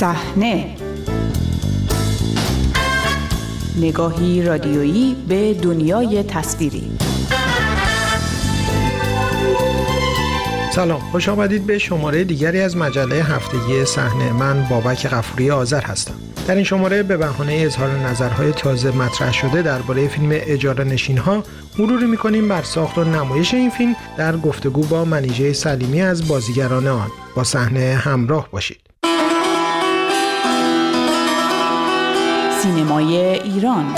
صحنه. نگاهی رادیویی به دنیای تصویری. سلام خوش آمدید به شماره دیگری از مجله هفتگی صحنه. من بابک غفوری آذر هستم. در این شماره به بهانه اظهار نظرهای تازه مطرح شده درباره فیلم اجاره نشین ها مروری می‌کنیم بر ساخت و نمایش این فیلم در گفتگو با منیژه سلیمی از بازیگران آن. با صحنه همراه باشید. سینمای ایران.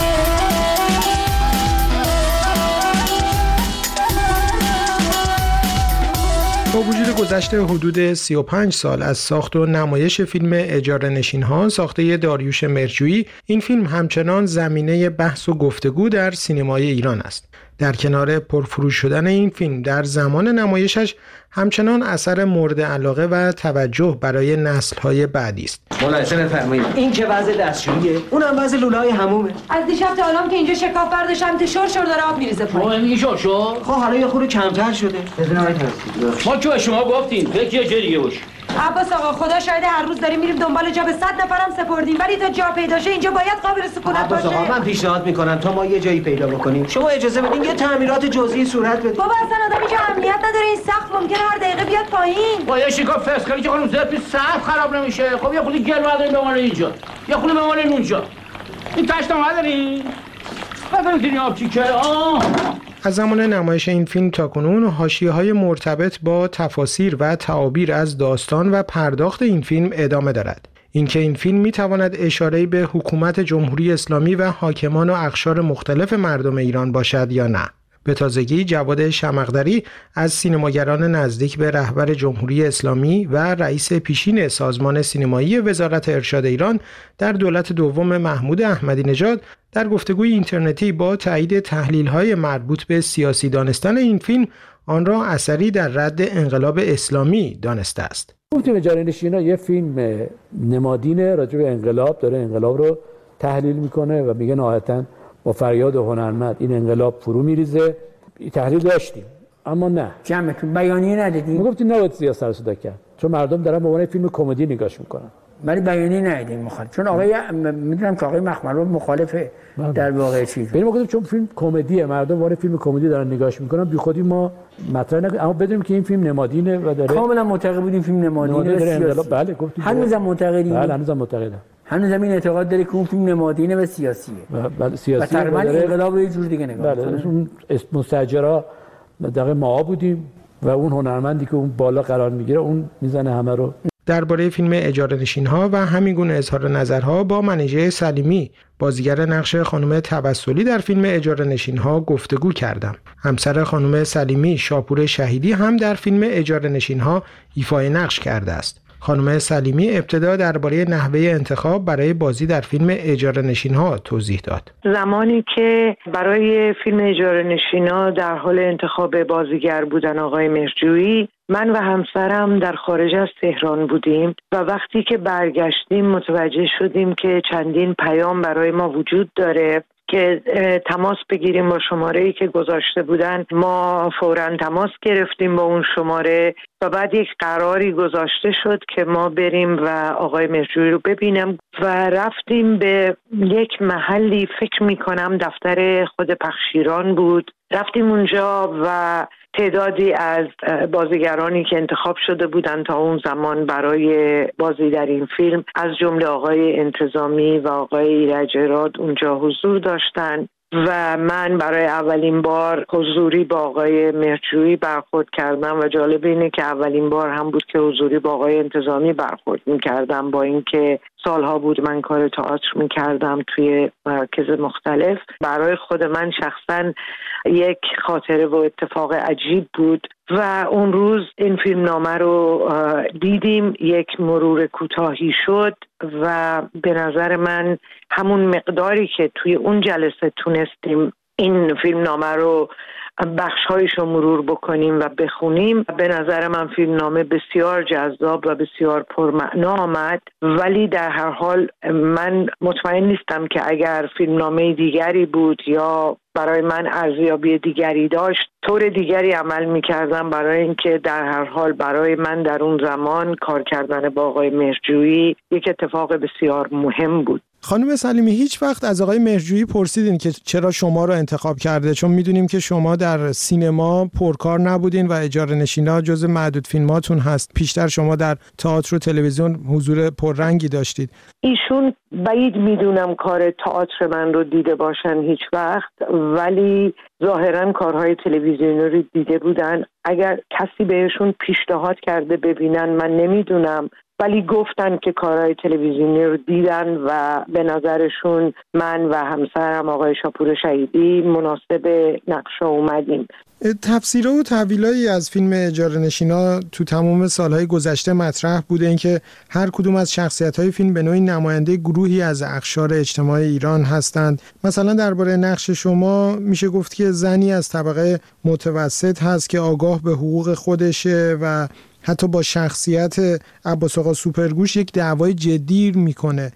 با وجود گذشته حدود 35 سال از ساخت و نمایش فیلم اجاره نشین ها ساخته داریوش مرجویی این فیلم همچنان زمینه بحث و گفتگو در سینمای ایران است. در کنار پرفروش شدن این فیلم در زمان نمایشش همچنان اثر مورد علاقه و توجه برای نسل‌های بعدی است. ملاحظه بفرمایید. این که وضع دستشوییه، اونم وضع لولای همومه. از دیشب تا الان که اینجا شکاف برداشتم تا شور شور داره آب میریزه پایین. این شور شور؟ خب حالا یه خورده کمتر شده. ما که به شما گفتیم فکر یه جای دیگه. عباس آقا خدا شاید هر روز داریم میریم دنبال جا. به صد نفرم سپردیم. ولی تا جا پیدا شه اینجا باید قابل سکونت باشه. عباس آقا من پیشنهاد می‌کنم تا ما یه جایی پیدا بکنیم. شما اجازه بدین یه تعمیرات جزئی صورت بده. بابا اصلا آدم اینجا امنیت نداره. این سقف ممکنه هر دقیقه بیاد پایین. با یه شکاف فرست کنی که خانم پیش سقف خراب نمیشه. خب یه خودی گل برداریم بمونه اینجا. یه خودی بمونه اونجا این تشت نداری بفرمتونی آب چیکه. آه. از زمان نمایش این فیلم تا کنون های مرتبط با تفاسیر و تعابیر از داستان و پرداخت این فیلم ادامه دارد. اینکه این فیلم می تواند اشاره به حکومت جمهوری اسلامی و حاکمان و اقشار مختلف مردم ایران باشد یا نه. به تازگی جواد شمقدری از سینماگران نزدیک به رهبر جمهوری اسلامی و رئیس پیشین سازمان سینمایی وزارت ارشاد ایران در دولت دوم محمود احمدی نژاد در گفتگوی اینترنتی با تایید تحلیل‌های مربوط به سیاسی دانستن این فیلم آن را اثری در رد انقلاب اسلامی دانسته است. گفتیم اجاره نشینا یه فیلم نمادینه راجع به انقلاب داره انقلاب رو تحلیل می‌کنه و میگه نهایتاً با فریاد هنرمند این انقلاب فرو میریزه. تحلیل داشتیم اما نه. جمعتون بیانیه ندیدیم ما گفتیم نباید سیاست سر صدا کرد. چون مردم دارن به عنوان فیلم کمدی نگاش می‌کنن. ولی بیانیه ندیدیم مخالف چون آقای می‌دونم که آقای مخملو مخالفه در واقع چیز ببین ما گفتیم چون فیلم کمدیه مردم وارد فیلم کمدی دارن نگاش می‌کنن بی خودی ما مطرح نکنیم اما بدونیم که این فیلم نمادینه و داره کاملا معتقد بودیم فیلم نمادینه انقلاب بله گفتیم هنوزم معتقدیم. بله هنوزم معتقدم. هنوز این اعتقاد داره که اون فیلم نمادینه و سیاسیه. و بله سیاسی و تقریبا انقلاب رو یه جور دیگه نگاه بله اون مستاجرا دقیقه ما بودیم و اون هنرمندی که اون بالا قرار می‌گیره اون می‌زنه همه رو. درباره فیلم اجاره نشین ها و همین گونه اظهار نظرها با منیژه سلیمی بازیگر نقش خانم تبسلی در فیلم اجاره نشین ها گفتگو کردم. همسر خانم سلیمی شاپور شهیدی هم در فیلم اجاره نشین ها ایفای نقش کرده است. خانم سلیمی ابتدا درباره نحوه انتخاب برای بازی در فیلم اجاره نشین ها توضیح داد. زمانی که برای فیلم اجاره نشین ها در حال انتخاب بازیگر بودن آقای مرجویی من و همسرم در خارج از تهران بودیم و وقتی که برگشتیم متوجه شدیم که چندین پیام برای ما وجود داره که تماس بگیریم با شماره ای که گذاشته بودن. ما فورا تماس گرفتیم با اون شماره و بعد یک قراری گذاشته شد که ما بریم و آقای مرجوی رو ببینم و رفتیم به یک محلی. فکر می کنم دفتر خود پخشیران بود. رفتیم اونجا و تعدادی از بازیگرانی که انتخاب شده بودند تا اون زمان برای بازی در این فیلم از جمله آقای انتظامی و آقای ایرج اونجا حضور داشتند و من برای اولین بار حضوری با آقای مرجویی برخورد کردم و جالب اینه که اولین بار هم بود که حضوری با آقای انتظامی برخورد می‌کردم با اینکه سالها بود من کار تئاتر می‌کردم توی مراکز مختلف. برای خود من شخصا یک خاطره و اتفاق عجیب بود. و اون روز این فیلم نامه رو دیدیم. یک مرور کوتاهی شد و به نظر من همون مقداری که توی اون جلسه تونستیم این فیلم نامه رو بخشهایش رو مرور بکنیم و بخونیم. به نظر من فیلم نامه بسیار جذاب و بسیار پرمعنا آمد. ولی در هر حال من مطمئن نیستم که اگر فیلم نامه دیگری بود یا برای من ارزیابی دیگری داشت طور دیگری عمل می کردم برای اینکه در هر حال برای من در اون زمان کار کردن با آقای مهرجویی یک اتفاق بسیار مهم بود. خانم سلیمی هیچ وقت از آقای مهرجویی پرسیدین که چرا شما رو انتخاب کرده؟ چون می‌دونیم که شما در سینما پرکار نبودین و اجاره نشینا جز معدود فیلماتون هست. پیشتر شما در تئاتر و تلویزیون حضور پررنگی داشتید. ایشون بعید می‌دونم کار تئاتر من رو دیده باشن هیچ وقت ولی ظاهرا کارهای تلویزیونی رو دیده بودن. اگر کسی بهشون پیشنهاد کرده ببینن من نمی‌دونم. ولی گفتن که کارهای تلویزیونی رو دیدن و به نظرشون من و همسرم آقای شاپور شهیدی مناسب نقشه اومدیم. تفسیره و تحویلایی از فیلم اجاره نشینا تو تمام سالهای گذشته مطرح بوده اینکه هر کدوم از شخصیت های فیلم به نوعی نماینده گروهی از اخشار اجتماع ایران هستند. مثلا درباره نقش شما میشه گفت که زنی از طبقه متوسط هست که آگاه به حقوق خودشه و حتی با شخصیت عباس آقا سوپرگوش یک دعوای جدی می‌کنه.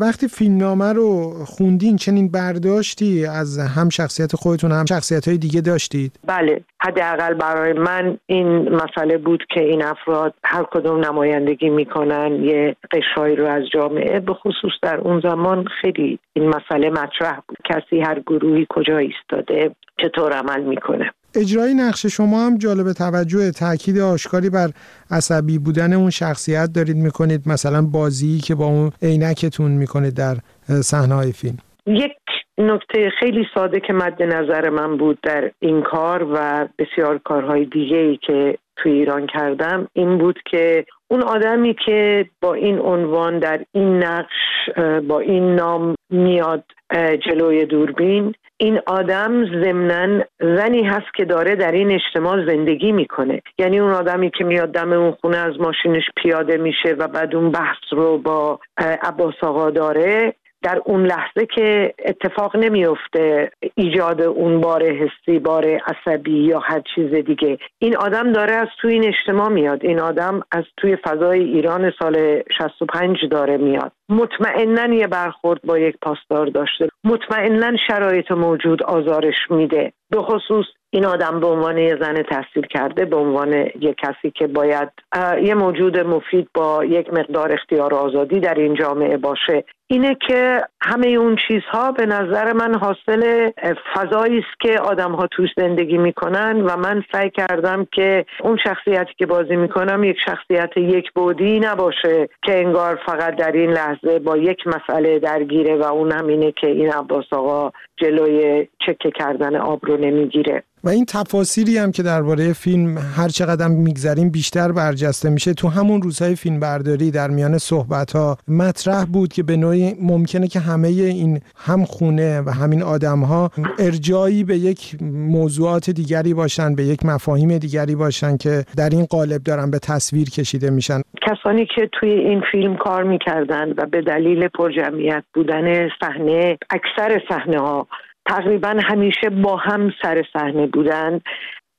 وقتی فیلمنامه رو خوندین چنین برداشتی از هم شخصیت خودتون هم شخصیت های دیگه داشتید؟ بله حداقل برای من این مسئله بود که این افراد هر کدوم نمایندگی می‌کنن یه قشایی رو از جامعه به خصوص در اون زمان خیلی این مسئله مطرح بود. کسی هر گروهی کجا ایستاده چطور عمل می‌کنه. اجرای نقش شما هم جالب توجه تاکید آشکاری بر عصبی بودن اون شخصیت دارید می‌کنید مثلا بازی که با اون عینکتون می‌کنید در صحنه های فیلم. یک نکته خیلی ساده که مد نظر من بود در این کار و بسیار کارهای دیگه ای که توی ایران کردم این بود که اون آدمی که با این عنوان در این نقش با این نام میاد جلوی دوربین این آدم ضمنا زنی هست که داره در این اجتماع زندگی می‌کنه. یعنی اون آدمی که میاد دم اون خونه از ماشینش پیاده میشه و بعد اون بحث رو با عباس آقا داره در اون لحظه که اتفاق نمیفته ایجاد اون بار حسی بار عصبی یا هر چیز دیگه. این آدم داره از توی این اجتماع میاد. این آدم از توی فضای ایران سال 65 داره میاد. مطمئنا یه برخورد با یک پاسدار داشته. مطمئنا شرایط موجود آزارش میده. به خصوص این آدم به عنوان یه زن تحصیل کرده به عنوان یک کسی که باید یه موجود مفید با یک مقدار اختیار آزادی در این جامعه باشه. اینه که همه اون چیزها به نظر من حاصل فضایی است که آدم ها توش زندگی می‌کنن و من سعی کردم که اون شخصیتی که بازی می‌کنم یک شخصیت یک بودی نباشه که انگار فقط در این لحظه با یک مسئله درگیره و اون هم اینه که این عباس آقا جلوی چکه کردن آب رو نمی‌گیره. و این تفاصیلی هم که درباره فیلم هر چقدر میگذریم بیشتر برجسته میشه. تو همون روزهای فیلم برداری در میان صحبت ها مطرح بود که به نوعی ممکنه که همه این هم خونه و همین آدم ها ارجایی به یک موضوعات دیگری باشن به یک مفاهیم دیگری باشن که در این قالب دارن به تصویر کشیده میشن. کسانی که توی این فیلم کار می‌کردن و به دلیل پرجمعیت بودن صحنه اکثر صحنه ها تقریبا همیشه با هم سر صحنه بودن.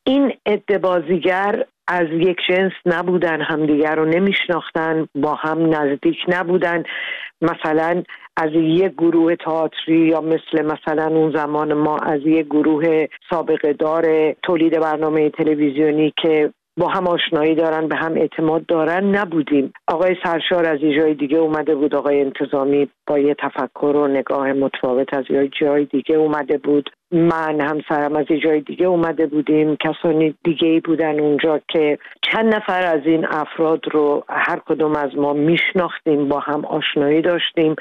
این ادبازیگر از یک جنس نبودن همدیگر رو نمیشناختن با هم نزدیک نبودن. مثلا از یک گروه تئاتری یا مثل مثلا اون زمان ما از یک گروه سابقه دار تولید برنامه تلویزیونی که با هم آشنایی دارن به هم اعتماد دارن نبودیم. آقای سرشار از یه جای دیگه اومده بود آقای انتظامی با یه تفکر و نگاه متفاوت از یه جای دیگه اومده بود. من همسرم از جای دیگه اومده بودیم. کسانی دیگه ای بودن اونجا که چند نفر از این افراد رو هر کدوم از ما میشناختیم با هم آشنایی داشتیم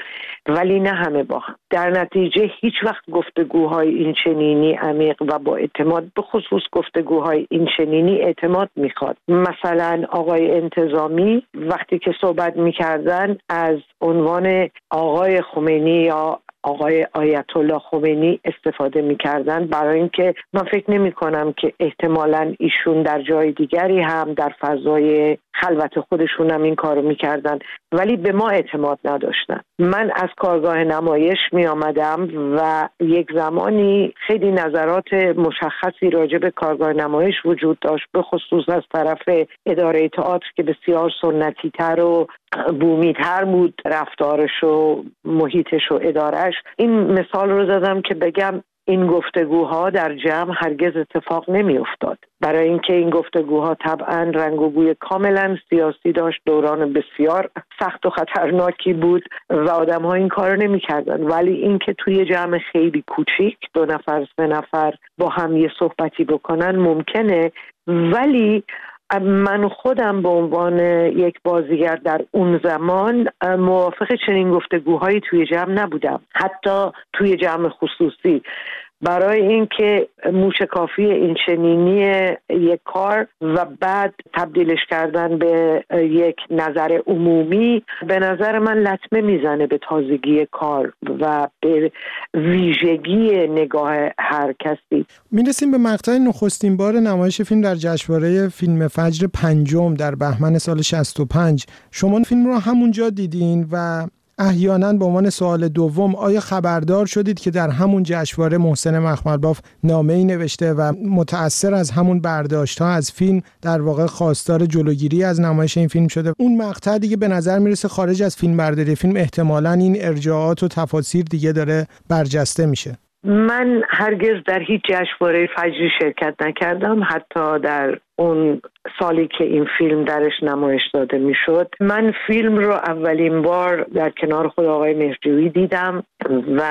ولی نه همه با هم. در نتیجه هیچ وقت گفتگوهای این چنینی عمیق و با اعتماد به خصوص گفتگوهای این چنینی اعتماد می‌خواد. مثلا آقای انتظامی وقتی که صحبت می‌کردن از عنوان آقای خمینی یا آقای آیت الله خمینی استفاده می‌کردن برای اینکه من فکر نمی کنم که احتمالا ایشون در جای دیگری هم در فضای خلوت خودشون هم این کارو می‌کردن. ولی به ما اعتماد نداشتن. من از کارگاه نمایش می آمدم و یک زمانی خیلی نظرات مشخصی راجع به کارگاه نمایش وجود داشت به خصوص از طرف اداره تئاتر که بسیار سنتی تر و بومی تر بود رفتارش و محیطش و ادارش این مثال رو زدم که بگم این گفتگوها در جمع هرگز اتفاق نمی افتاد برای اینکه این گفتگوها طبعا رنگ و بوی کاملا سیاسی داشت دوران بسیار سخت و خطرناکی بود و آدم ها این کار نمی کردن ولی اینکه توی جمع خیلی کوچیک دو نفر سه نفر با هم یه صحبتی بکنن ممکنه. ولی من خودم به عنوان یک بازیگر در اون زمان موافق چنین گفتگوهایی توی جمع نبودم. حتی توی جمع خصوصی. برای اینکه موشکافی این چنینی یک کار و بعد تبدیلش کردن به یک نظر عمومی به نظر من لطمه می‌زنه به تازگی کار و به ویژگی نگاه هر کسی. می‌رسیم به مقطع نخستین بار نمایش فیلم در جشنواره فیلم فجر پنجم در بهمن سال 65 شما فیلم رو همونجا دیدین و احیانا به عنوان سوال دوم آیا خبردار شدید که در همون جشنواره محسن مخملباف نامه ای نوشته و متأثر از همون برداشت ها از فیلم در واقع خواستار جلوگیری از نمایش این فیلم شده؟ اون مقطع دیگه به نظر می‌رسه خارج از فیلم برداری فیلم احتمالا این ارجاعات و تفاسیر دیگه داره برجسته میشه. من هرگز در هیچ جشنواره فجری شرکت نکردم حتی در اون سالی که این فیلم درش نمایش داده می‌شد. من فیلم رو اولین بار در کنار خود آقای مهرجویی دیدم و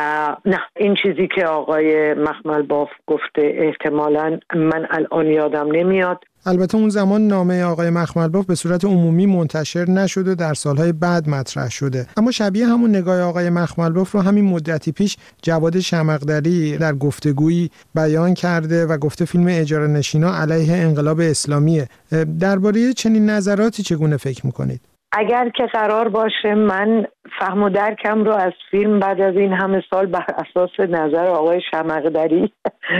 نه این چیزی که آقای مخمل باف گفته احتمالا من الان یادم نمیاد. البته اون زمان نامه آقای مخملباف به صورت عمومی منتشر نشده در سالهای بعد مطرح شده. اما شبیه همون نگاه آقای مخملباف رو همین مدتی پیش جواد شمقدری در گفتگویی بیان کرده و گفته فیلم اجاره نشینا علیه انقلاب اسلامیه. درباره چنین نظراتی چگونه فکر می‌کنید؟ اگر که قرار باشه من فهم و درکم رو از فیلم بعد از این همه سال بر اساس نظر آقای شمقدری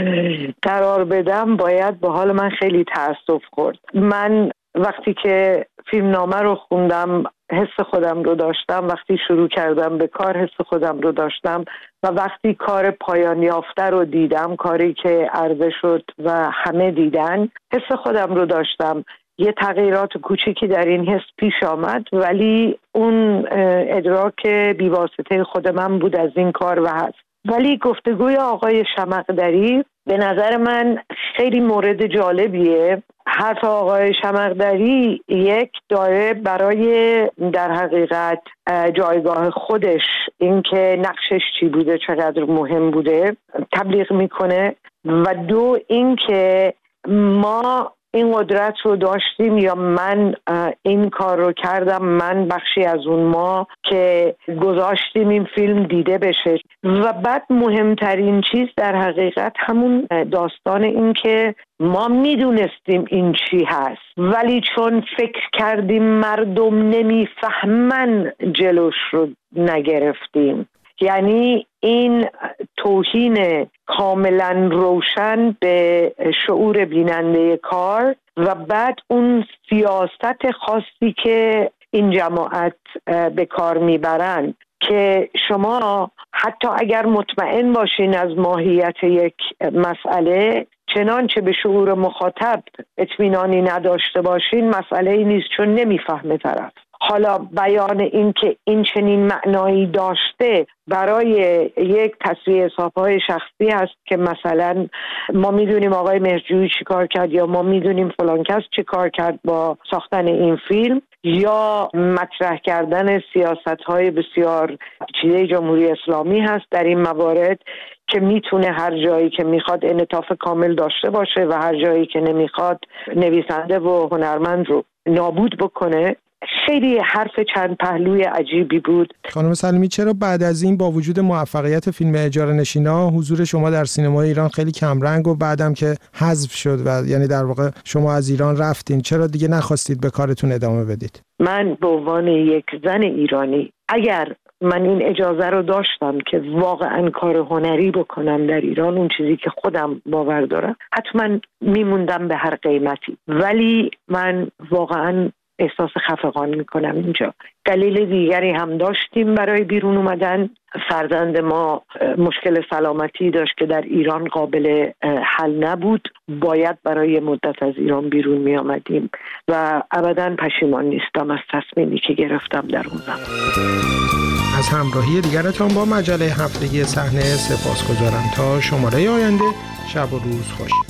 قرار بدم باید به حال من خیلی تاسف خورد. من وقتی که فیلم نامه رو خوندم حس خودم رو داشتم. وقتی شروع کردم به کار حس خودم رو داشتم. و وقتی کار پایان یافته رو دیدم کاری که عرضه شد و همه دیدن حس خودم رو داشتم. یه تغییرات کوچیکی در این حس پیش آمد ولی اون ادراک بیواسطه خود من بود از این کار و هست. ولی گفتگوی آقای شمقدری به نظر من خیلی مورد جالبیه. حرف آقای شمقدری یک داره برای در حقیقت جایگاه خودش اینکه نقشش چی بوده چقدر مهم بوده تبلیغ می‌کنه و دو اینکه ما این قدرت رو داشتیم یا من این کار رو کردم من بخشی از اون ما که گذاشتیم این فیلم دیده بشه. و بعد مهمترین چیز در حقیقت همون داستان این که ما می‌دونستیم این چی هست. ولی چون فکر کردیم مردم نمی‌فهمن جلوش رو نگرفتیم. یعنی این توهین کاملا روشن به شعور بیننده کار و بعد اون سیاست خاصی که این جماعت به کار می‌برند که شما حتی اگر مطمئن باشین از ماهیت یک مسئله چنانچه به شعور مخاطب اطمینانی نداشته باشین مسئله ای نیست چون نمی‌فهمه طرف. حالا بیان این که این چنین معنایی داشته برای یک تصویه های شخصی هست که مثلا ما می‌دونیم آقای مهرجویی چی کار کرد یا ما می‌دونیم فلان کس چی کار کرد با ساختن این فیلم یا مطرح کردن سیاست های بسیار چیده جمهوری اسلامی هست در این موارد که می‌تونه هر جایی که می‌خواد انطاف کامل داشته باشه و هر جایی که نمی‌خواد نویسنده و هنرمند رو نابود بکنه. خیلی حرف چند پهلوی عجیبی بود. خانم سلیمی چرا بعد از این با وجود موفقیت فیلم اجاره نشینا حضور شما در سینما ایران خیلی کمرنگ و بعدم که حذف شد و یعنی در واقع شما از ایران رفتین چرا دیگه نخواستید به کارتون ادامه بدید؟ من به عنوان یک زن ایرانی اگر من این اجازه رو داشتم که واقعا کار هنری بکنم در ایران اون چیزی که خودم باور دارم حتما میموندم به هر قیمتی. ولی من واقعا احساس خفقان می‌کنم اینجا. دلیل دیگری هم داشتیم برای بیرون اومدن. فرزند ما مشکل سلامتی داشت که در ایران قابل حل نبود. باید برای مدت از ایران بیرون می آمدیم و ابدا پشیمان نیستم. از تصمیمی که گرفتم در اون زمان. از همراهی دیگرتان با مجله هفتگی صحنه سپاس گذارم تا شماره آینده شب و روز خوش.